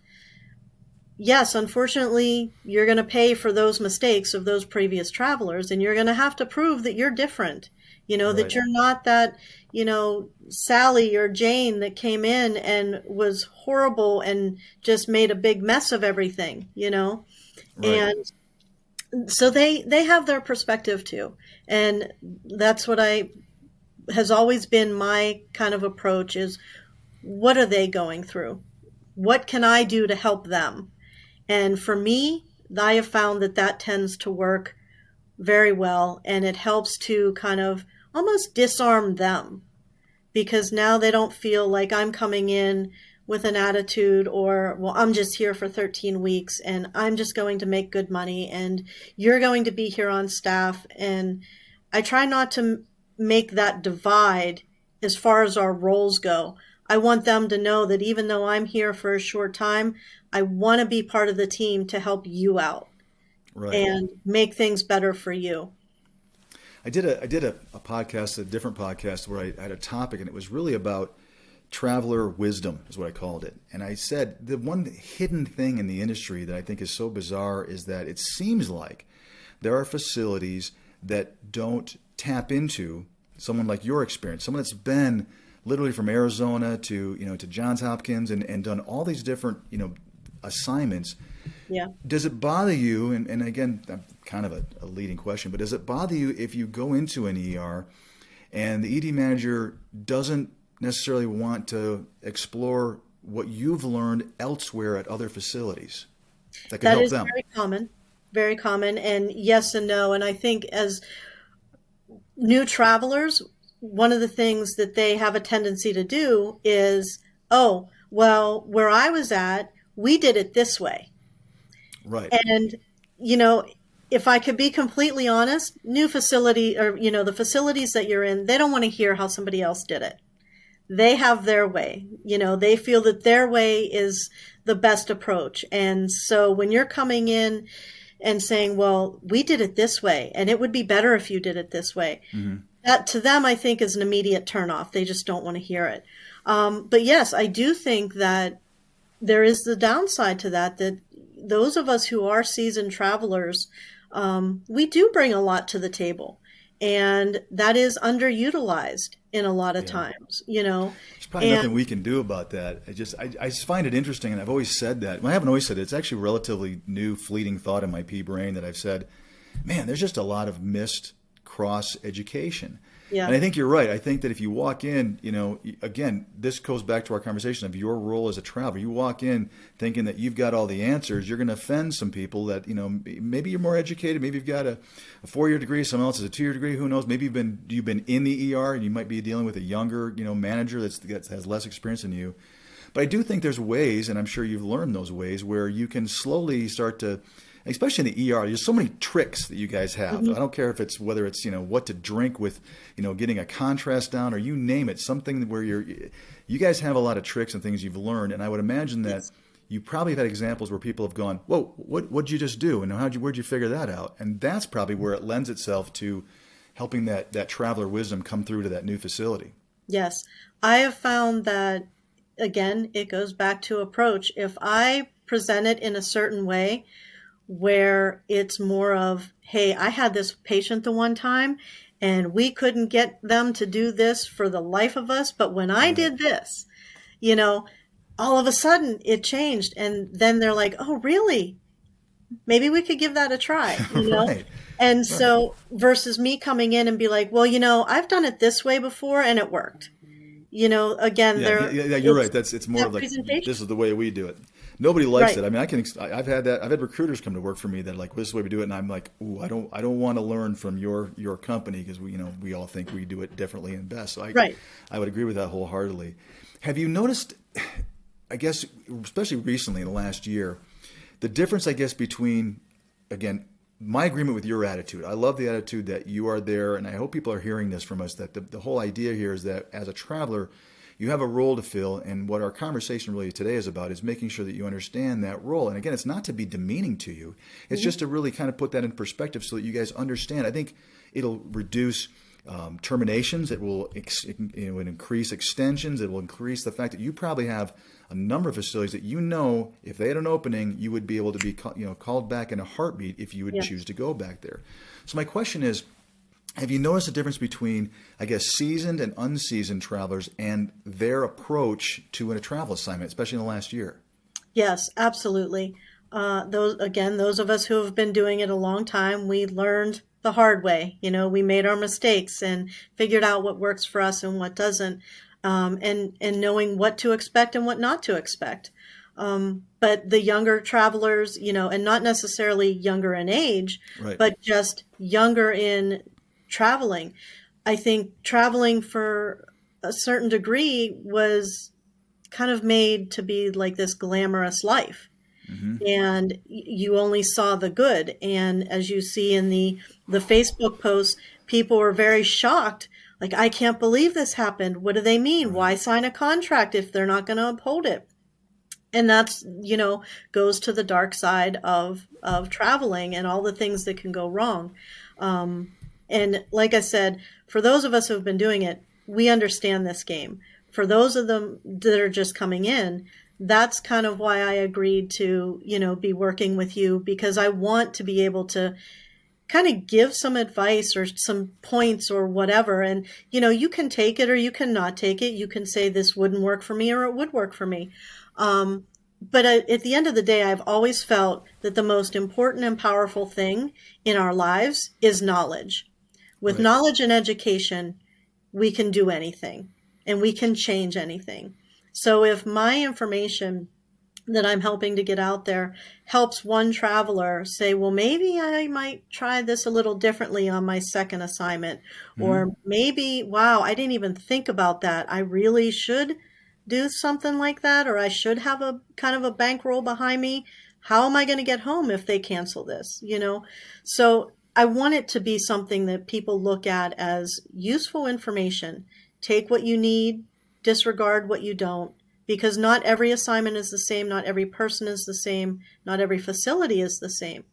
yes, unfortunately, you're going to pay for those mistakes of those previous travelers, and you're going to have to prove that you're different You know, right. that you're not that, you know, Sally or Jane that came in and was horrible and just made a big mess of everything, you know? Right. And so they they have their perspective too. And that's what I has always been my kind of approach is what are they going through? What can I do to help them? And for me, I have found that that tends to work very well and it helps to kind of almost disarm them because now they don't feel like I'm coming in with an attitude or, well, I'm just here for 13 weeks and I'm just going to make good money and you're going to be here on staff. And I try not to make that divide as far as our roles go. I want them to know that even though I'm here for a short time, I want to be part of the team to help you out right. and make things better for you. I did a I did a, a podcast, a different podcast where I, I had a topic, and it was really about traveler wisdom, is what I called it. And I said the one hidden thing in the industry that I think is so bizarre is that it seems like there are facilities that don't tap into someone like your experience, someone that's been literally from Arizona to you know to Johns Hopkins and, and done all these different you know assignments yeah. Does it bother you? And, and again, kind of a, a leading question, but does it bother you if you go into an ER and the ED manager doesn't necessarily want to explore what you've learned elsewhere at other facilities that can that help them? Very common, very common, and yes and no. And I think as new travelers, one of the things that they have a tendency to do is, oh, well, where I was at, we did it this way. Right. And, you know, if I could be completely honest, new facility or, you know, the facilities that you're in, they don't want to hear how somebody else did it. They have their way. You know, they feel that their way is the best approach. And so when you're coming in and saying, well, we did it this way, and it would be better if you did it this way, mm-hmm. that to them, I think, is an immediate turnoff. They just don't want to hear it. Um, but yes, I do think that there is the downside to that, that those of us who are seasoned travelers, um, we do bring a lot to the table. And that is underutilized in a lot of yeah. times, you know. There's probably and, nothing we can do about that. I just, I, I just find it interesting, and I've always said that. Well, I haven't always said it. It's actually a relatively new, fleeting thought in my pea brain that I've said, man, there's just a lot of missed cross education. Yeah. And I think you're right. I think that if you walk in, you know, again, this goes back to our conversation of your role as a traveler. You walk in thinking that you've got all the answers, you're going to offend some people that, you know, maybe you're more educated, maybe you've got a, a four-year degree, someone else has a two-year degree, who knows? Maybe you've been you've been in the ER and you might be dealing with a younger, you know, manager that's that has less experience than you. But I do think there's ways, and I'm sure you've learned those ways, where you can slowly start to especially in the ER, there's so many tricks that you guys have. Mm-hmm. I don't care if it's whether it's you know what to drink with, you know, getting a contrast down or you name it, something where you're. You guys have a lot of tricks and things you've learned, and I would imagine that. Yes. You probably have had examples where people have gone, "Whoa, what what'd you just do?" and how'd you where'd you figure that out? And that's probably where it lends itself to helping that that traveler wisdom come through to that new facility. Yes, I have found that again, it goes back to approach. If I present it in a certain way, where it's more of, hey, I had this patient the one time and we couldn't get them to do this for the life of us. But when I did mm-hmm. this, you know, all of a sudden it changed. And then they're like, oh, really? Maybe we could give that a try, you know? right. And right. so versus me coming in and be like, well, you know, I've done it this way before and it worked. You know, again, yeah. Yeah, yeah, you're right. That's it's more of like this is the way we do it nobody likes right. it. I mean, I can. I've had that. I've had recruiters come to work for me that like, well, this is the way we do it, and I'm like, ooh, I don't. I don't want to learn from your your company because we, you know, we all think we do it differently and best. So I, right. I would agree with that wholeheartedly. Have you noticed? I guess, especially recently in the last year, the difference, I guess, between again my agreement with your attitude. I love the attitude that you are there, and I hope people are hearing this from us. That the, the whole idea here is that as a traveler you have a role to fill. And what our conversation really today is about is making sure that you understand that role. And again, it's not to be demeaning to you, it's mm-hmm. just to really kind of put that in perspective so that you guys understand. I think it'll reduce. Um, terminations. It will ex- it, will increase extensions. It will increase the fact that you probably have a number of facilities that you know if they had an opening, you would be able to be you know called back in a heartbeat if you would yeah. choose to go back there. So my question is, have you noticed a difference between, I guess, seasoned and unseasoned travelers and their approach to a travel assignment, especially in the last year? Yes, absolutely. Uh, those again, those of us who have been doing it a long time, we learned the hard way. You know, we made our mistakes and figured out what works for us and what doesn't, um, and and knowing what to expect and what not to expect. Um, but the younger travelers, you know, and not necessarily younger in age, right. but just younger in traveling. I think traveling for a certain degree was kind of made to be like this glamorous life. Mm-hmm. And you only saw the good. And as you see in the the Facebook posts, people were very shocked. Like, I can't believe this happened. What do they mean? Why sign a contract if they're not going to uphold it? and that's you know goes to the dark side of of traveling and all the things that can go wrong um, and like I said, for those of us who have been doing it, we understand this game. For those of them that are just coming in, that's kind of why I agreed to, you know, be working with you because I want to be able to kind of give some advice or some points or whatever. And, you know, you can take it or you can not take it. You can say this wouldn't work for me or it would work for me. Um, but at the end of the day, I've always felt that the most important and powerful thing in our lives is knowledge. With right. knowledge and education, we can do anything and we can change anything. So if my information that I'm helping to get out there helps one traveler say, well, maybe I might try this a little differently on my second assignment. Mm-hmm. Or maybe, wow, I didn't even think about that. I really should do something like that, or I should have a kind of a bankroll behind me. How am I going to get home if they cancel this? You know? So I want it to be something that people look at as useful information. Take what you need, disregard what you don't, because not every assignment is the same, not every person is the same, not every facility is the same.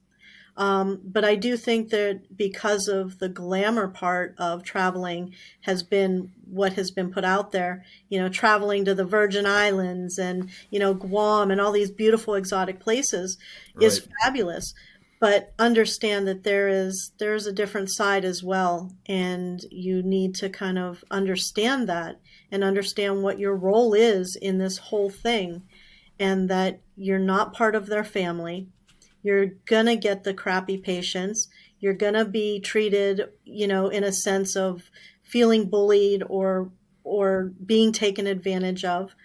Um, but I do think that because of the glamour part of traveling has been what has been put out there, you know, traveling to the Virgin Islands and, you know, Guam and all these beautiful exotic places right. is fabulous but understand that there is there's a different side as well. And you need to kind of understand that and understand what your role is in this whole thing and that you're not part of their family. You're going to get the crappy patients. You're going to be treated you know in a sense of feeling bullied or or being taken advantage of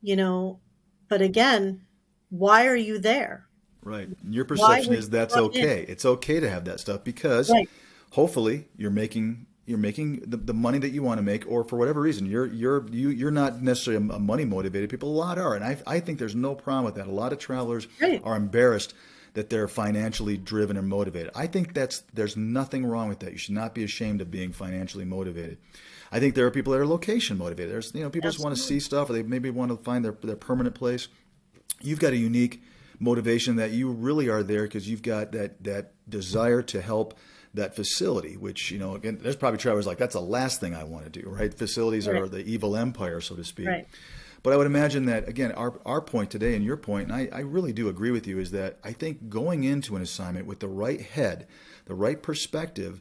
you know. But again why are you there Right. Your perception is that's okay. In? It's okay to have that stuff because right. hopefully you're making you're making the, the money that you want to make or for whatever reason you're you're you you're not necessarily a money motivated people a lot are and I I think there's no problem with that. A lot of travelers right. are embarrassed that they're financially driven and motivated. I think that's there's nothing wrong with that. You should not be ashamed of being financially motivated. I think there are people that are location motivated. There's you know people Absolutely. just want to see stuff or they maybe want to find their their permanent place. You've got a unique motivation that you really are there because you've got that that desire to help that facility, which, you know, again, there's probably travelers like, that's the last thing I want to do, right? Facilities right. are the evil empire, so to speak. Right. But I would imagine that, again, our, our point today and your point, and I, I really do agree with you, is that I think going into an assignment with the right head, the right perspective,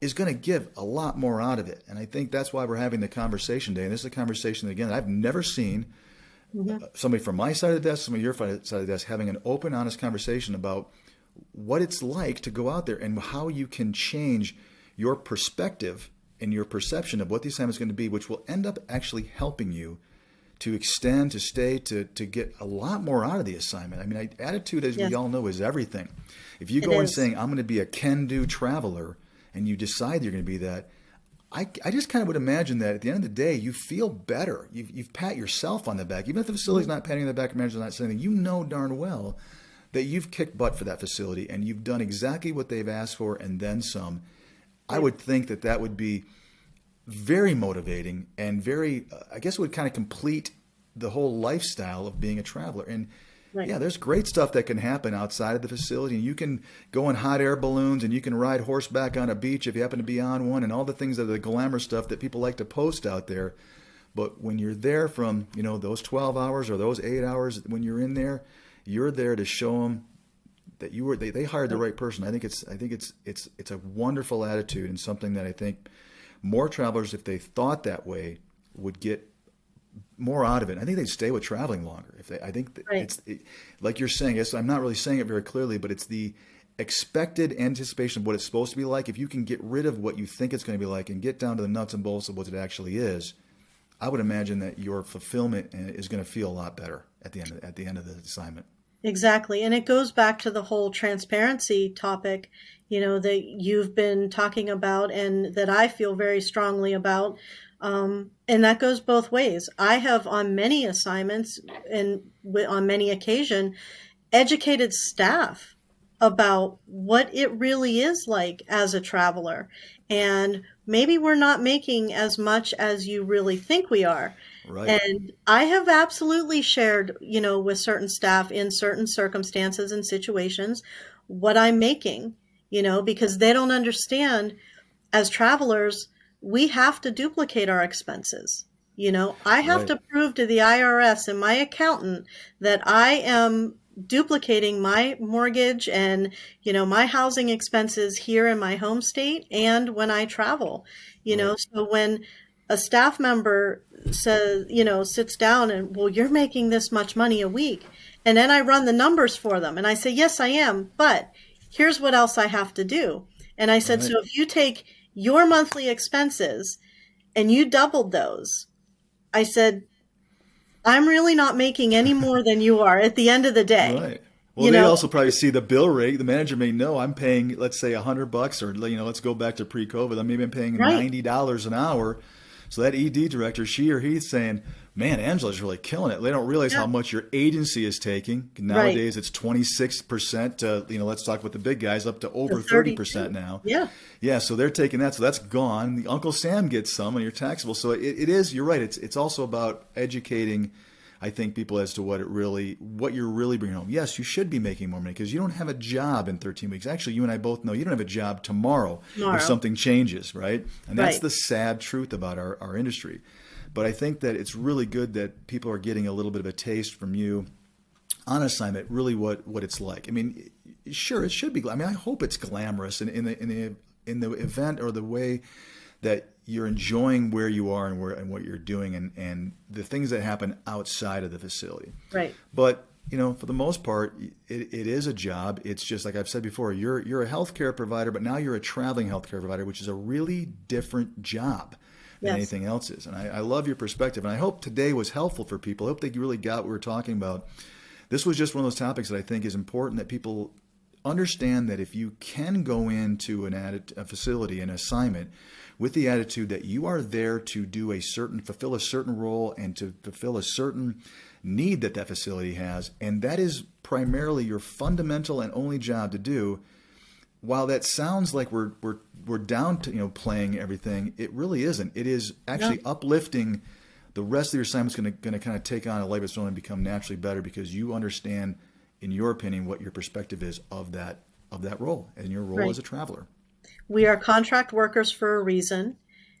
is going to give a lot more out of it. And I think that's why we're having the conversation today. And this is a conversation, again, I've never seen mm-hmm. somebody from my side of the desk, somebody your side of the desk, having an open, honest conversation about what it's like to go out there and how you can change your perspective and your perception of what the assignment is going to be, which will end up actually helping you to extend, to stay, to to get a lot more out of the assignment. I mean, I, attitude, as yes. we all know, is everything. If you go in saying I'm going to be a can-do traveler, and you decide you're going to be that, I, I just kind of would imagine that at the end of the day, you feel better. You've, you've pat yourself on the back. Even if the facility's not patting on the back, manager's not saying anything, you know darn well that you've kicked butt for that facility and you've done exactly what they've asked for and then some. I would think that that would be very motivating and very, uh, I guess, it would kind of complete the whole lifestyle of being a traveler. And Right. Yeah, there's great stuff that can happen outside of the facility. You can go in hot air balloons and you can ride horseback on a beach if you happen to be on one and all the things that are the glamour stuff that people like to post out there. But when you're there from, you know, those 12 hours or those 8 hours when you're in there, you're there to show them that you were they, they hired the right person. I think it's I think it's it's it's a wonderful attitude and something that I think more travelers, if they thought that way, would get more out of it. I think they'd stay with traveling longer. If they, I think right. it's it, like you're saying. Yes, I'm not really saying it very clearly, but it's the expected anticipation of what it's supposed to be like. If you can get rid of what you think it's going to be like and get down to the nuts and bolts of what it actually is, I would imagine that your fulfillment uh, is going to feel a lot better at the end of, at the end of the assignment. Exactly. And it goes back to the whole transparency topic, you know, that you've been talking about and that I feel very strongly about. Um, and that goes both ways. I have on many assignments and on many occasion educated staff about what it really is like as a traveler. And maybe we're not making as much as you really think we are. Right. And I have absolutely shared, you know, with certain staff in certain circumstances and situations what I'm making, you know, because they don't understand as travelers, we have to duplicate our expenses. You know, I have right. to prove to the IRS and my accountant that I am duplicating my mortgage and you know my housing expenses here in my home state and when I travel you right. know so when a staff member says you know sits down and well you're making this much money a week and then I run the numbers for them and I say yes I am but here's what else I have to do and I said right. so if you take your monthly expenses and you doubled those I said I'm really not making any more than you are at the end of the day. Right. Well, you they know? also probably see the bill rate. The manager may know I'm paying, let's say, a hundred bucks, or you know, let's go back to pre-COVID. Maybe I'm paying right. ninety dollars an hour. So that ED director, she or he's saying, "Man, Angela's really killing it." They don't realize yeah. how much your agency is taking. Nowadays, right. it's twenty six percent. Uh, you know, let's talk with the big guys, up to over thirty percent now. Yeah, yeah. So they're taking that. So that's gone. The Uncle Sam gets some, and you're taxable. So it, it is. You're right. It's it's also about educating I think people as to what it really, what you're really bringing home. Yes, you should be making more money because you don't have a job in 13 weeks. Actually, you and I both know you don't have a job tomorrow, tomorrow. if something changes, right? And that's right. the sad truth about our, our industry. But I think that it's really good that people are getting a little bit of a taste from you on assignment, really what, what it's like. I mean, sure, it should be. I mean, I hope it's glamorous in, in the in the in the event or the way that you're enjoying where you are and where and what you're doing and and the things that happen outside of the facility. Right. But you know, for the most part, it, it is a job. It's just like I've said before. You're you're a healthcare provider, but now you're a traveling healthcare provider, which is a really different job than yes. anything else is. And I, I love your perspective, and I hope today was helpful for people. I hope they really got what we were talking about. This was just one of those topics that I think is important that people understand that if you can go into an added, a facility, an assignment with the attitude that you are there to do a certain, fulfill a certain role and to fulfill a certain need that that facility has. And that is primarily your fundamental and only job to do. While that sounds like we're, we're, we're down to, you know, playing everything, it really isn't. It is actually yeah. uplifting the rest of your assignment's going to, going to kind of take on a life of its own and become naturally better because you understand, in your opinion, what your perspective is of that, of that role and your role right. as a traveler we are contract workers for a reason.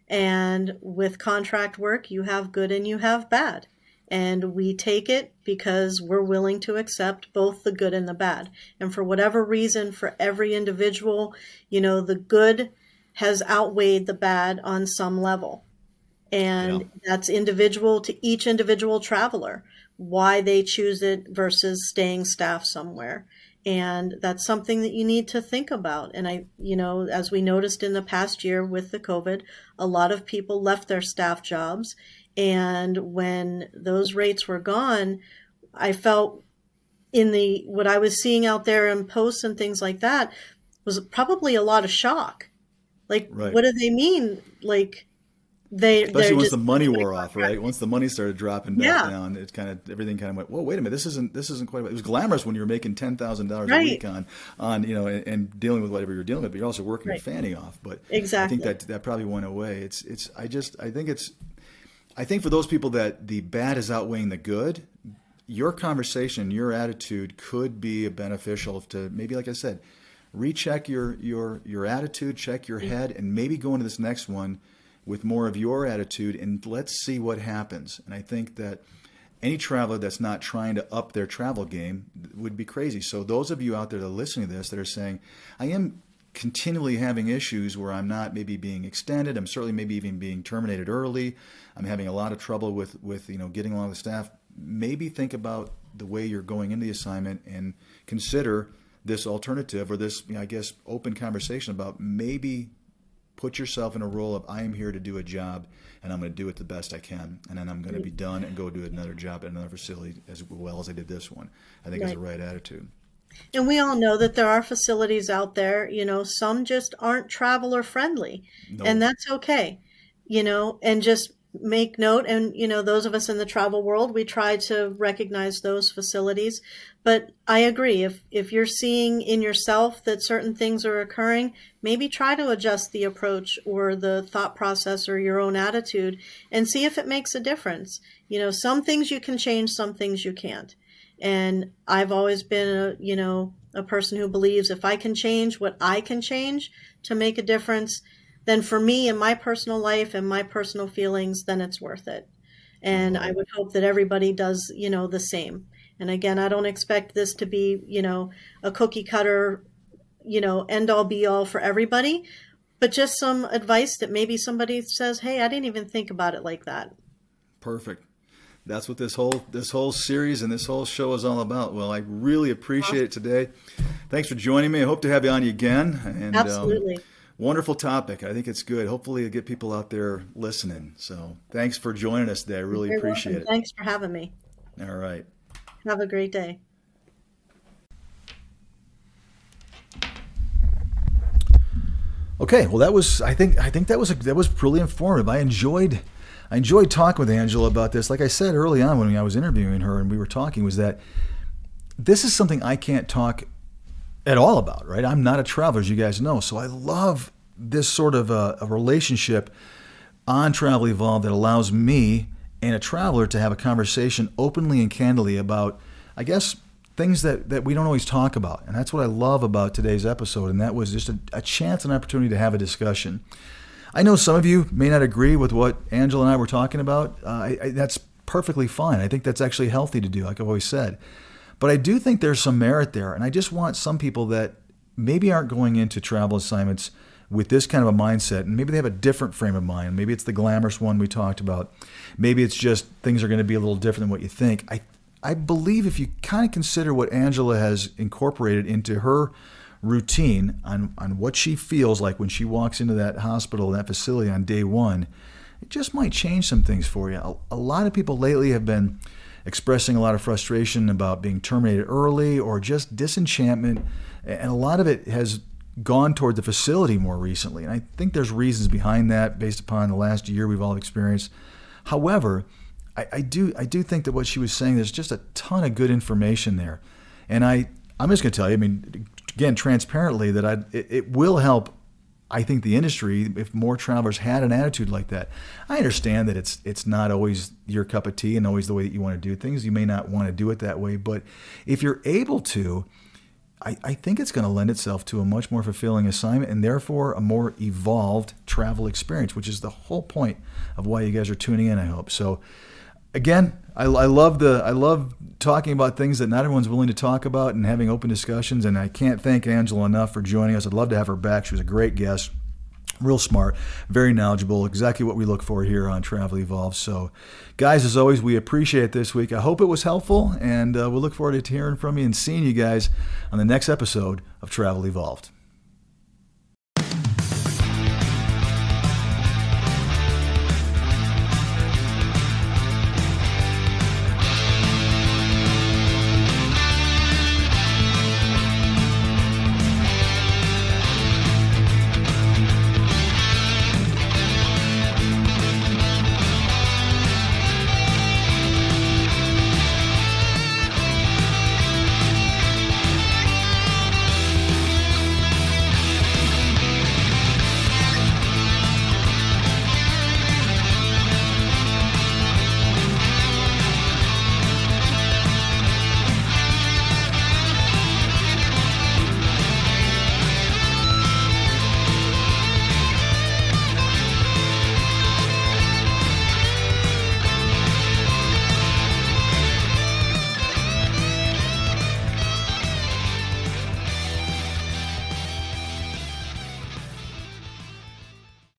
And with contract work, you have good and you have bad. And we take it because we're willing to accept both the good and the bad. And for whatever reason, for every individual, you know, the good has outweighed the bad on some level. And yeah. that's individual to each individual traveler, why they choose it versus staying staff somewhere and that's something that you need to think about and i you know as we noticed in the past year with the covid a lot of people left their staff jobs and when those rates were gone i felt in the what i was seeing out there in posts and things like that was probably a lot of shock like right. what do they mean like they especially once the money wore off, right? Once the money started dropping back yeah. down, it kind of everything kind of went. Whoa, wait a minute! This isn't this isn't quite. It was glamorous when you were making ten thousand right. dollars a week on on you know and, and, dealing with whatever you're dealing with, but you're also working right. your fanny off. But exactly, I think that that probably went away. It's it's. I just I think it's. I think for those people that the bad is outweighing the good, your conversation, your attitude could be beneficial to maybe, like I said, recheck your your your attitude, check your head, and maybe go into this next one with more of your attitude and let's see what happens. And I think that any traveler that's not trying to up their travel game would be crazy. So those of you out there that are listening to this that are saying, I am continually having issues where I'm not maybe being extended, I'm certainly maybe even being terminated early, I'm having a lot of trouble with with you know getting along with staff, maybe think about the way you're going into the assignment and consider this alternative or this you know, I guess open conversation about maybe put yourself in a role of I am here to do a job and I'm going to do it the best I can, and then I'm going to be done and go do another job at another facility as well as I did this one. I think right. is the right attitude. And we all know that there are facilities out there, you know, some just aren't traveler friendly, no. and that's okay, you know, and just make note and you know those of us in the travel world we try to recognize those facilities. But i agree if if you're seeing in yourself that certain things are occurring maybe try to adjust the approach or the thought process or your own attitude and see if it makes a difference. You know some things you can change some things you can't and i've always been a you know a person who believes if i can change what i can change to make a difference then for me and my personal life and my personal feelings, then it's worth it. And I mm-hmm. would hope that everybody does, you know, the same. And again, I don't expect this to be, you know, a cookie cutter, you know, end all be all for everybody, but just some advice that maybe somebody says, "Hey, I didn't even think about it like that." Perfect. That's what this whole this whole series and this whole show is all about. Well, I really appreciate awesome. it today. Thanks for joining me. I hope to have you on again. And, um, Absolutely. Um, wonderful topic. I think it's good. Hopefully, it'll get people out there listening. So, thanks for joining us today. I really You're appreciate welcome. it. Thanks for having me. All right. Have a great day. Okay, well, that was I think I think that was a, that was really informative. I enjoyed I enjoyed talking with Angela about this. Like I said early on when I was interviewing her and we were talking, was that this is something I can't talk at all about, right? I'm not a traveler, as you guys know. So I love this sort of a, a relationship on Travel Evolved that allows me and a traveler to have a conversation openly and candidly about, I guess, things that, that we don't always talk about. And that's what I love about today's episode. And that was just a, a chance and opportunity to have a discussion. I know some of you may not agree with what Angela and I were talking about. Uh, I, I, that's perfectly fine. I think that's actually healthy to do, like I've always said. But I do think there's some merit there. And I just want some people that maybe aren't going into travel assignments with this kind of a mindset, and maybe they have a different frame of mind. Maybe it's the glamorous one we talked about. Maybe it's just things are going to be a little different than what you think. I, I believe if you kind of consider what Angela has incorporated into her routine on, on what she feels like when she walks into that hospital, that facility on day one, it just might change some things for you. A, a lot of people lately have been expressing a lot of frustration about being terminated early or just disenchantment. And a lot of it has gone toward the facility more recently. And I think there's reasons behind that based upon the last year we've all experienced. However, I, I do I do think that what she was saying, there's just a ton of good information there. And I, I'm just to tell you, I mean, again, transparently, that I, it, it will help I think the industry, if more travelers had an attitude like that, I understand that it's it's not always your cup of tea and always the way that you want to do things. You may not want to do it that way, but if you're able to, I, I think it's going to lend itself to a much more fulfilling assignment and therefore a more evolved travel experience, which is the whole point of why you guys are tuning in. I hope so again, I, I, love the I love talking about things that not everyone's willing to talk about and having open discussions. And I can't thank Angela enough for joining us. I'd love to have her back. She was a great guest, real smart, very knowledgeable. Exactly what we look for here on Travel Evolved. So, guys, as always, we appreciate this week. I hope it was helpful, and uh, we'll look forward to hearing from you and seeing you guys on the next episode of Travel Evolved.